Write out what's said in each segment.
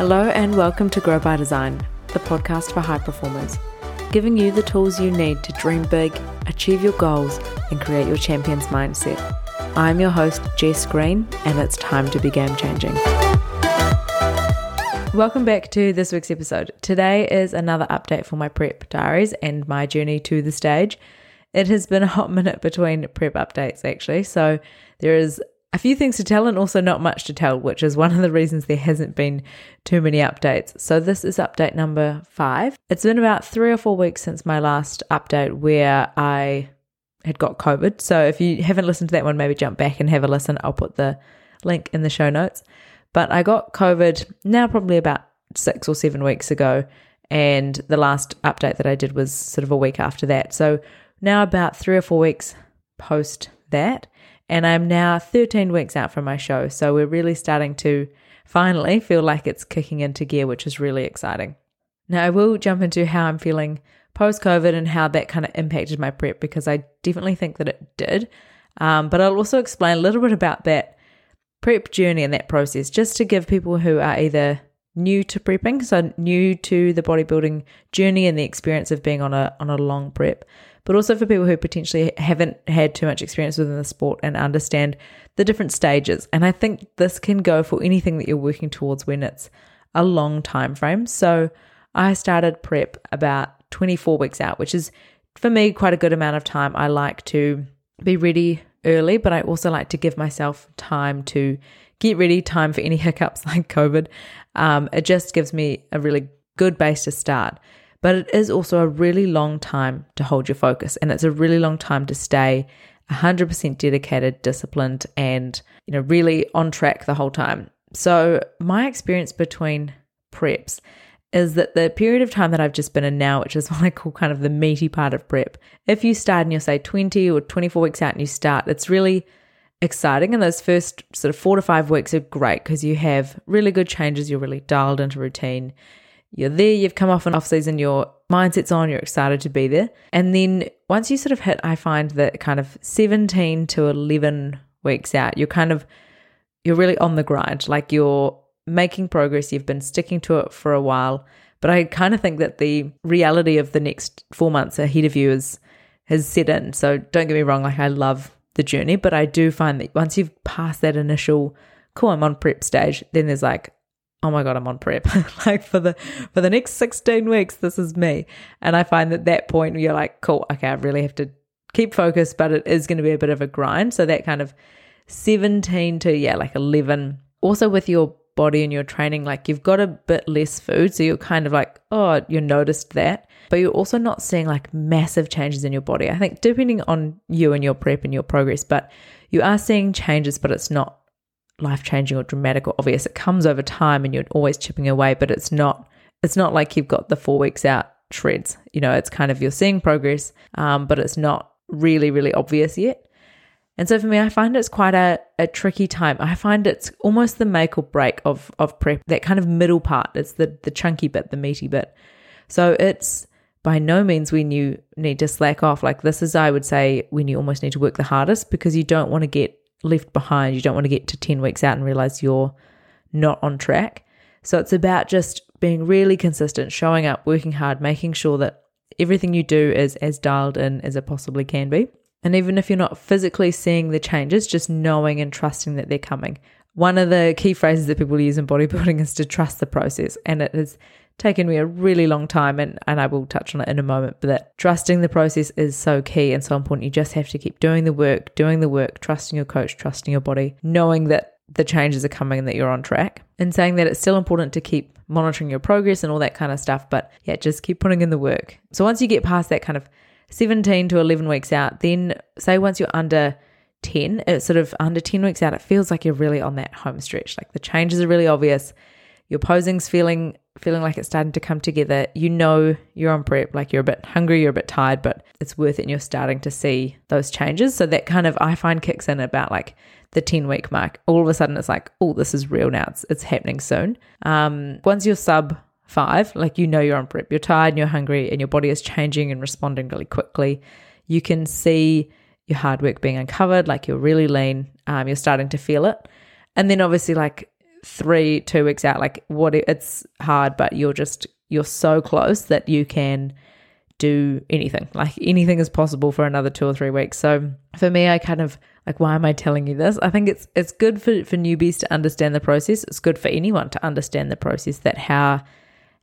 Hello, and welcome to Grow by Design, the podcast for high performers, giving you the tools you need to dream big, achieve your goals, and create your champion's mindset. I'm your host, Jess Green, and it's time to be game changing. Welcome back to this week's episode. Today is another update for my prep diaries and my journey to the stage. It has been a hot minute between prep updates, actually. So there is a few things to tell and also not much to tell, which is one of the reasons there hasn't been too many updates. So, this is update number five. It's been about three or four weeks since my last update where I had got COVID. So, if you haven't listened to that one, maybe jump back and have a listen. I'll put the link in the show notes. But I got COVID now, probably about six or seven weeks ago. And the last update that I did was sort of a week after that. So, now about three or four weeks post that and I'm now 13 weeks out from my show. So we're really starting to finally feel like it's kicking into gear, which is really exciting. Now, I will jump into how I'm feeling post COVID and how that kind of impacted my prep because I definitely think that it did. Um, but I'll also explain a little bit about that prep journey and that process just to give people who are either new to prepping, so new to the bodybuilding journey and the experience of being on a on a long prep, but also for people who potentially haven't had too much experience within the sport and understand the different stages. And I think this can go for anything that you're working towards when it's a long time frame. So I started prep about 24 weeks out, which is for me quite a good amount of time. I like to be ready early, but I also like to give myself time to get ready, time for any hiccups like COVID. Um, it just gives me a really good base to start but it is also a really long time to hold your focus and it's a really long time to stay 100% dedicated, disciplined and, you know, really on track the whole time. So, my experience between preps is that the period of time that I've just been in now, which is what I call kind of the meaty part of prep, if you start and you're say 20 or 24 weeks out and you start, it's really exciting. And those first sort of four to five weeks are great because you have really good changes. You're really dialed into routine you're there, you've come off an off season, your mindset's on, you're excited to be there. And then once you sort of hit, I find that kind of 17 to 11 weeks out, you're kind of, you're really on the grind. Like you're making progress, you've been sticking to it for a while. But I kind of think that the reality of the next four months ahead of you is, has set in. So don't get me wrong, like I love the journey, but I do find that once you've passed that initial, cool, I'm on prep stage, then there's like, oh my god i'm on prep. Like for the for the next 16 weeks this is me. And i find that that point you're like cool okay i really have to keep focused but it is going to be a bit of a grind. So that kind of 17 to yeah like 11 also with your body and your training like you've got a bit less food so you're kind of like oh you noticed that. But you're also not seeing like massive changes in your body. I think depending on you and your prep and your progress but you are seeing changes but it's not life changing or dramatic or obvious. It comes over time and you're always chipping away, but it's not it's not like you've got the four weeks out shreds. You know, it's kind of you're seeing progress, um, but it's not really, really obvious yet. And so for me, I find it's quite a, a tricky time. I find it's almost the make or break of of prep, that kind of middle part. It's the the chunky bit, the meaty bit. So it's by no means when you need to slack off. Like this is, I would say, when you almost need to work the hardest because you don't want to get left behind. You don't want to get to 10 weeks out and realize you're not on track. So it's about just being really consistent, showing up, working hard, making sure that everything you do is as dialed in as it possibly can be. And even if you're not physically seeing the changes, just knowing and trusting that they're coming. One of the key phrases that people use in bodybuilding is to trust the process. And it has taken me a really long time and, and I will touch on it in a moment, but that trusting the process is so key and so important. You just have to keep doing the work, doing the work, trusting your coach, trusting your body, knowing that the changes are coming and that you're on track. And saying that it's still important to keep monitoring your progress and all that kind of stuff. But yeah, just keep putting in the work. So once you get past that kind of 17 to 11 weeks out, then say once you're under 10, it's sort of under 10 weeks out, it feels like you're really on that home stretch. Like the changes are really obvious. Your posing's feeling feeling like it's starting to come together, you know you're on prep, like you're a bit hungry, you're a bit tired, but it's worth it and you're starting to see those changes. So that kind of I find kicks in about like the 10 week mark. All of a sudden it's like, oh, this is real now. It's it's happening soon. Um once you're sub five, like you know you're on prep, you're tired and you're hungry and your body is changing and responding really quickly. You can see your hard work being uncovered, like you're really lean, um, you're starting to feel it. And then obviously like three, two weeks out, like what it's hard, but you're just, you're so close that you can do anything. Like anything is possible for another two or three weeks. So for me, I kind of like, why am I telling you this? I think it's it's good for, for newbies to understand the process. It's good for anyone to understand the process that how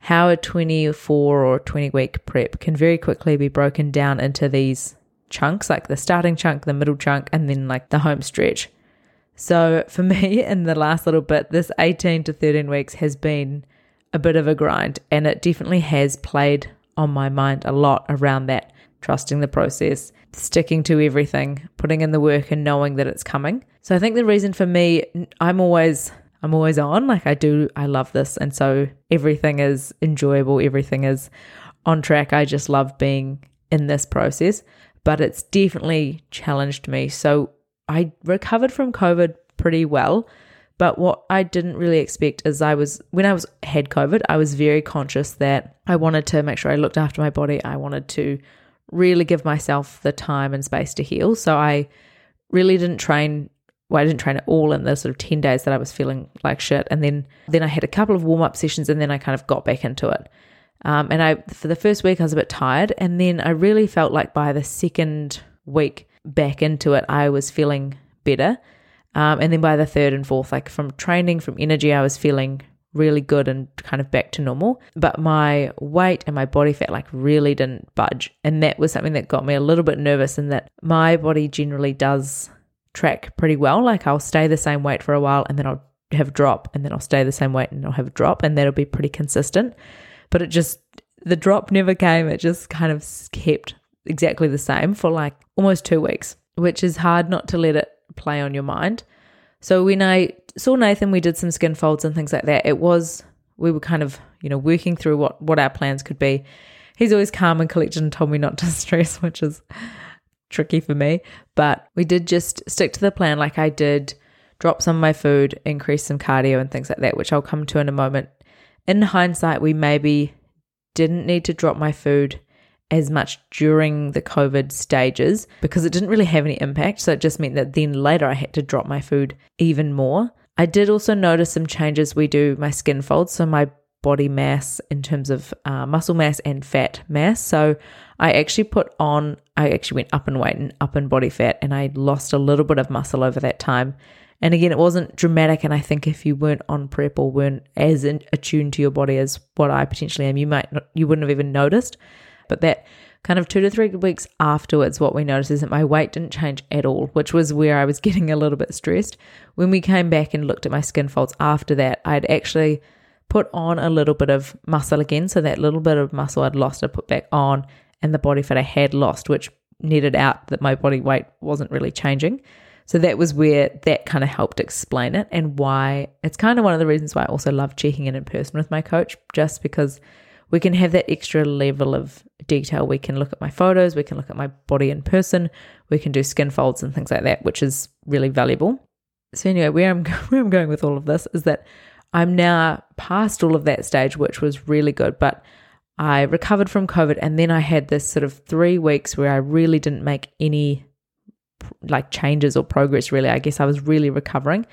how a 24 or 20 week prep can very quickly be broken down into these chunks, like the starting chunk, the middle chunk, and then like the home stretch. So for me, in the last little bit, this 18 to 13 weeks has been a bit of a grind, and it definitely has played on my mind a lot around that trusting the process, sticking to everything, putting in the work and knowing that it's coming. So I think the reason for me I'm always I'm always on like I do I love this and so everything is enjoyable, everything is on track. I just love being in this process, but it's definitely challenged me. So I recovered from COVID pretty well. But what I didn't really expect is I was when I was had COVID, I was very conscious that I wanted to make sure I looked after my body. I wanted to really give myself the time and space to heal. So I really didn't train well, I didn't train at all in the sort of 10 days that I was feeling like shit. And then then I had a couple of warm-up sessions and then I kind of got back into it. Um, and I for the first week I was a bit tired. And then I really felt like by the second week back into it, I was feeling better. Um, and then by the third and fourth, like from training, from energy, I was feeling really good and kind of back to normal. But my weight and my body fat like really didn't budge. And that was something that got me a little bit nervous in that my body generally does track pretty well. Like I'll stay the same weight for a while and then I'll have a drop and then I'll stay the same weight and I'll have a drop and that'll be pretty consistent. But it just, the drop never came. It just kind of kept exactly the same for like almost two weeks, which is hard not to let it play on your mind. So when I saw Nathan, we did some skin folds and things like that. It was we were kind of you know working through what what our plans could be. He's always calm and collected and told me not to stress, which is tricky for me. But we did just stick to the plan, like I did. Drop some of my food, increase some cardio and things like that, which I'll come to in a moment. In hindsight, we maybe didn't need to drop my food as much during the COVID stages because it didn't really have any impact. So it just meant that then later I had to drop my food even more. I did also notice some changes we do my skin folds, so my body mass in terms of uh, muscle mass and fat mass. So I actually put on, I actually went up in weight and up in body fat, and I lost a little bit of muscle over that time. And again, it wasn't dramatic. And I think if you weren't on prep or weren't as in, attuned to your body as what I potentially am, you might not, you wouldn't have even noticed. But that kind of two to three weeks afterwards, what we noticed is that my weight didn't change at all, which was where I was getting a little bit stressed. When we came back and looked at my skin folds after that, I'd actually put on a little bit of muscle again. So that little bit of muscle I'd lost, I put back on, and the body fat I had lost, which netted out that my body weight wasn't really changing. So that was where that kind of helped explain it and why it's kind of one of the reasons why I also love checking in in person with my coach, just because we can have that extra level of detail. We can look at my photos, we can look at my body in person, we can do skin folds and things like that, which is really valuable. So anyway, where I'm where I'm going with all of this is that I'm now past all of that stage, which was really good. But I recovered from COVID, and then I had this sort of three weeks where I really didn't make any like changes or progress. Really, I guess I was really recovering.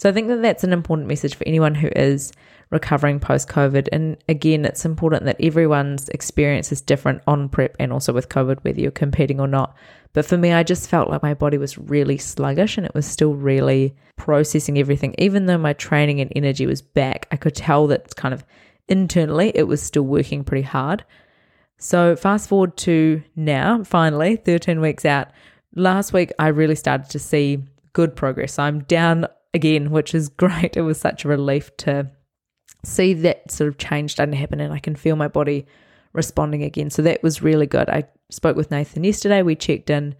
So I think that that's an important message for anyone who is recovering post COVID. And again, it's important that everyone's experience is different on prep and also with COVID, whether you're competing or not. But for me, I just felt like my body was really sluggish and it was still really processing everything. Even though my training and energy was back, I could tell that kind of internally it was still working pretty hard. So, fast forward to now, finally, 13 weeks out. Last week, I really started to see good progress. I'm down again, which is great. It was such a relief to see that sort of change starting to happen and I can feel my body responding again. So that was really good. I spoke with Nathan yesterday. We checked in.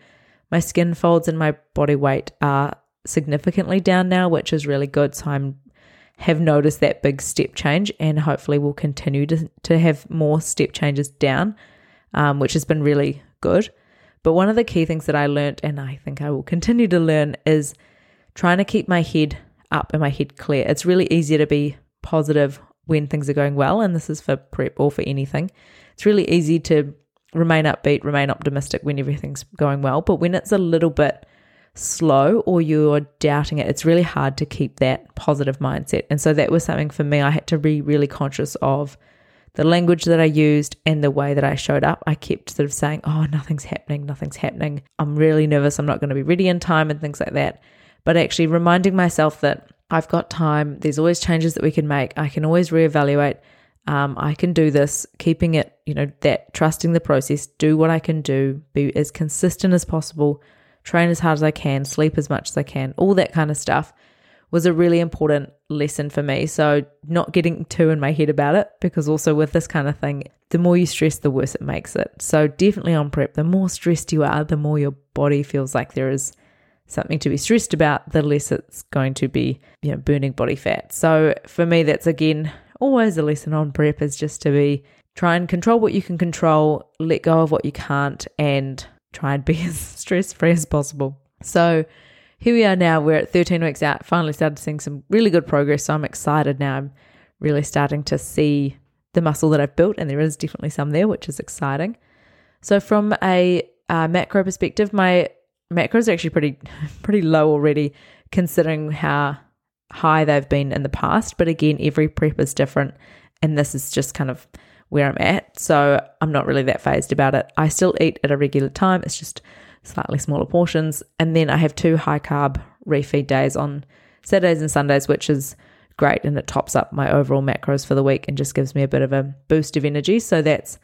My skin folds and my body weight are significantly down now, which is really good. So I'm have noticed that big step change and hopefully will continue to, to have more step changes down, um, which has been really good. But one of the key things that I learned, and I think I will continue to learn, is trying to keep my head up and my head clear. It's really easier to be positive when things are going well, and this is for prep or for anything. It's really easy to remain upbeat, remain optimistic when everything's going well, but when it's a little bit slow or you're doubting it, it's really hard to keep that positive mindset. And so that was something for me I had to be really conscious of the language that I used and the way that I showed up. I kept sort of saying, Oh, nothing's happening, nothing's happening. I'm really nervous, I'm not going to be ready in time, and things like that. But actually reminding myself that I've got time, there's always changes that we can make, I can always reevaluate. Um, I can do this, keeping it, you know, that trusting the process, do what I can do, be as consistent as possible, train as hard as I can, sleep as much as I can, all that kind of stuff was a really important lesson for me. So, not getting too in my head about it, because also with this kind of thing, the more you stress, the worse it makes it. So, definitely on prep, the more stressed you are, the more your body feels like there is something to be stressed about, the less it's going to be, you know, burning body fat. So, for me, that's again always a lesson on prep is just to be try and control what you can control, let go of what you can't, and try and be as stress free as possible. So, here we are now. We're at 13 weeks out. Finally started seeing some really good progress. So I'm excited now. I'm really starting to see the muscle that I've built, and there is definitely some there, which is exciting. So from a uh, macro perspective, my macros are actually pretty pretty low already, considering how high they've been in the past. But again, every prep is different, and this is just kind of where I'm at. So I'm not really that phased about it. I still eat at a regular time. It's just slightly smaller portions. And then I have two high carb refeed days on Saturdays and Sundays, which is great and it tops up my overall macros for the week and just gives me a bit of a boost of energy. So that's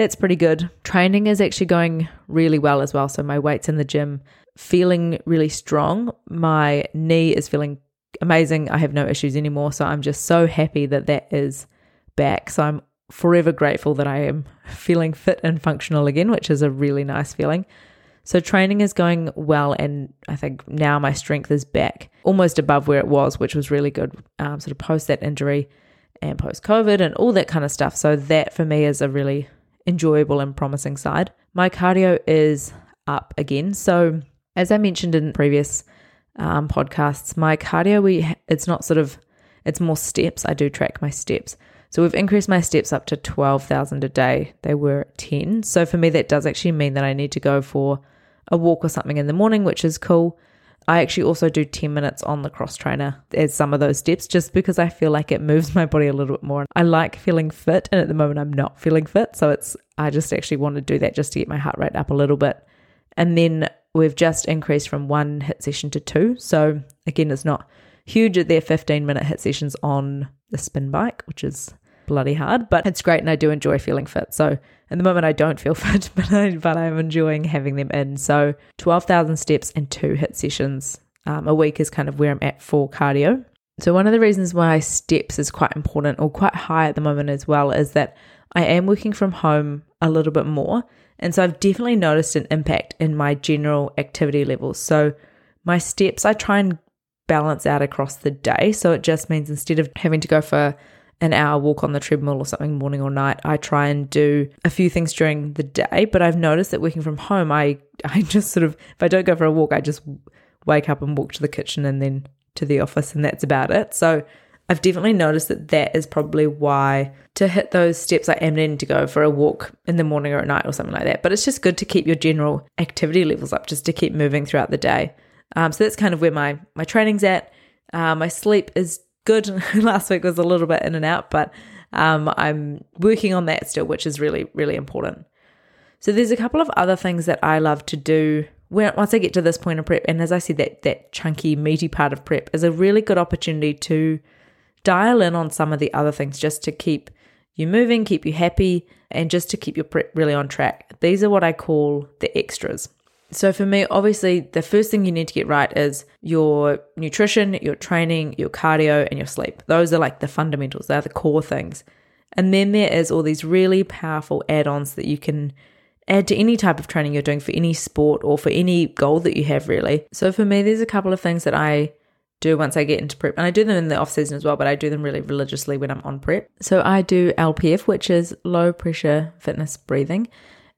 that's pretty good. Training is actually going really well as well. So my weights in the gym feeling really strong. My knee is feeling amazing. I have no issues anymore. So I'm just so happy that that is back. So I'm forever grateful that I am feeling fit and functional again, which is a really nice feeling. So training is going well, and I think now my strength is back almost above where it was, which was really good. Um, sort of post that injury and post COVID and all that kind of stuff. So that for me is a really enjoyable and promising side. My cardio is up again. So as I mentioned in previous um, podcasts, my cardio we it's not sort of it's more steps. I do track my steps. So we've increased my steps up to 12,000 a day. They were 10. So for me, that does actually mean that I need to go for a walk or something in the morning, which is cool. I actually also do 10 minutes on the cross trainer as some of those steps just because I feel like it moves my body a little bit more. I like feeling fit and at the moment I'm not feeling fit. So it's, I just actually want to do that just to get my heart rate up a little bit. And then we've just increased from one HIIT session to two. So again, it's not huge at their 15 minute HIIT sessions on the spin bike, which is bloody hard, but it's great and I do enjoy feeling fit. So at the moment I don't feel fit, but I, but I'm enjoying having them in. So 12,000 steps and two HIIT sessions um, a week is kind of where I'm at for cardio. So one of the reasons why steps is quite important or quite high at the moment as well is that I am working from home a little bit more. And so I've definitely noticed an impact in my general activity levels. So my steps, I try and balance out across the day. So it just means instead of having to go for an hour walk on the treadmill or something morning or night. I try and do a few things during the day, but I've noticed that working from home, I I just sort of if I don't go for a walk, I just wake up and walk to the kitchen and then to the office and that's about it. So I've definitely noticed that that is probably why to hit those steps I am needing to go for a walk in the morning or at night or something like that. But it's just good to keep your general activity levels up, just to keep moving throughout the day. Um, so that's kind of where my my training's at. Uh, my sleep is good. Last week was a little bit in and out, but um, I'm working on that still, which is really, really important. So there's a couple of other things that I love to do once I get to this point of prep, and as I said, that that chunky, meaty part of prep is a really good opportunity to dial in on some of the other things just to keep you moving, keep you happy, and just to keep your prep really on track. These are what I call the extras. So for me, obviously, the first thing you need to get right is your nutrition, your training, your cardio, and your sleep. Those are like the fundamentals, they're the core things. And then there is all these really powerful add ons that you can add to any type of training you're doing for any sport or for any goal that you have, really. So for me, there's a couple of things that I do once I get into prep. And I do them in the off season as well, but I do them really religiously when I'm on prep. So I do LPF, which is low pressure fitness breathing.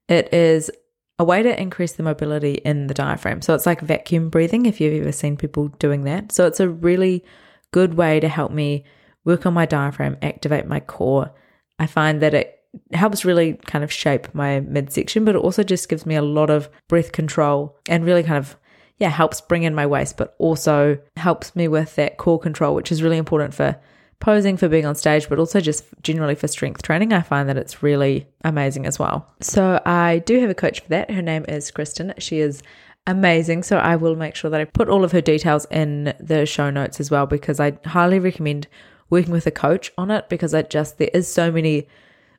It is a way to increase the mobility in the diaphragm. So it's like vacuum breathing if you've ever seen people doing that. So it's a really good way to help me work on my diaphragm, activate my core. I find that it helps really kind of shape my midsection, but it also just gives me a lot of breath control and really kind of yeah, helps bring in my waist, but also helps me with that core control, which is really important for posing, for being on stage, but also just generally for strength training. I find that it's really amazing as well. So I do have a coach for that. Her name is Kristen. She is amazing. So I will make sure that I put all of her details in the show notes as well because I highly recommend working with a coach on it because I just there is so many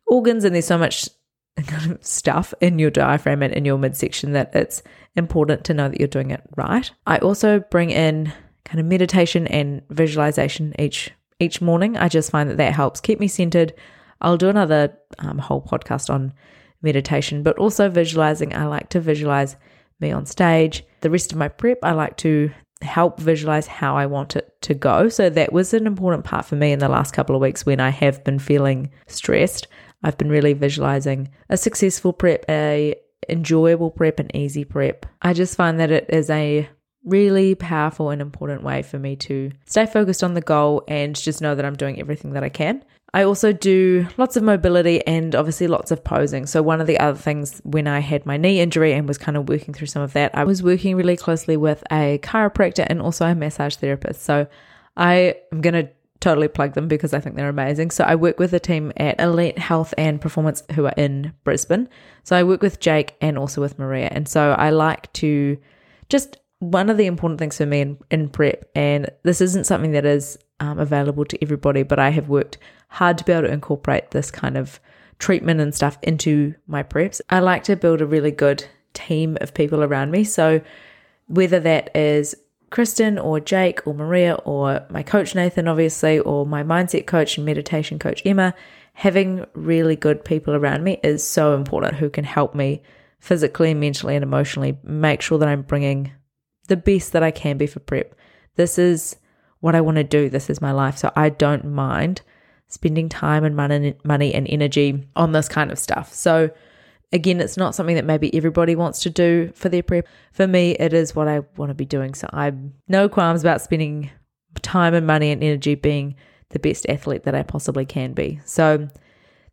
organs and there's so much stuff in your diaphragm and in your midsection that it's important to know that you're doing it right. I also bring in kind of meditation and visualization each each morning. I just find that that helps keep me centered. I'll do another um, whole podcast on meditation, but also visualizing. I like to visualize me on stage. The rest of my prep, I like to help visualize how I want it to go. So that was an important part for me in the last couple of weeks when I have been feeling stressed. I've been really visualizing a successful prep, a enjoyable prep, an easy prep. I just find that it is a really powerful and important way for me to stay focused on the goal and just know that I'm doing everything that I can. I also do lots of mobility and obviously lots of posing. So, one of the other things when I had my knee injury and was kind of working through some of that, I was working really closely with a chiropractor and also a massage therapist. So, I am going to totally plug them because I think they're amazing. So I work with a team at Elite Health and Performance who are in Brisbane. So I work with Jake and also with Maria. And so I like to just one of the important things for me in, in prep, and this isn't something that is um, available to everybody, but I have worked hard to be able to incorporate this kind of treatment and stuff into my preps. I like to build a really good team of people around me. So whether that is Kristen or Jake or Maria or my coach Nathan, obviously, or my mindset coach and meditation coach Emma, having really good people around me is so important who can help me physically, mentally, and emotionally make sure that I'm bringing the best that I can be for prep. This is what I want to do. This is my life. So I don't mind spending time and money, money and energy on this kind of stuff. So Again, it's not something that maybe everybody wants to do for their prep. For me, it is what I want to be doing. So I no qualms about spending time and money and energy being the best athlete that I possibly can be. So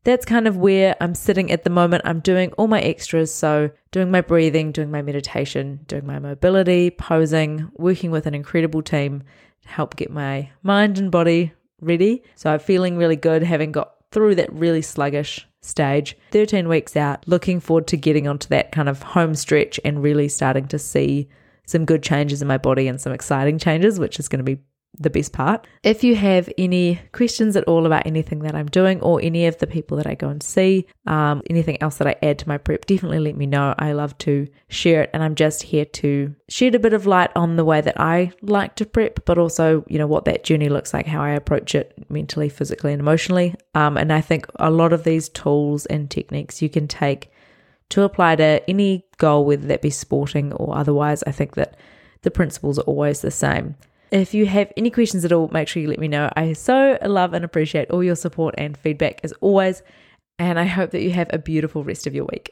that's kind of where I'm sitting at the moment. I'm doing all my extras. So, doing my breathing, doing my meditation, doing my mobility, posing, working with an incredible team to help get my mind and body ready. So, I'm feeling really good having got through that really sluggish stage. 13 weeks out, looking forward to getting onto that kind of home stretch and really starting to see some good changes in my body and some exciting changes, which is going to be the best part. If you have any questions at all about anything that I'm doing or any of the people that I go and see, um, anything else that I add to my prep, definitely let me know. I love to share it, and I'm just here to shed a bit of light on the way that I like to prep, but also, you know, what that journey looks like, how I approach it mentally, physically, and emotionally. Um, and I think a lot of these tools and techniques you can take to apply to any goal, whether that be sporting or otherwise. I think that the principles are always the same. If you have any questions at all, make sure you let me know. I so love and appreciate all your support and feedback as always. And I hope that you have a beautiful rest of your week.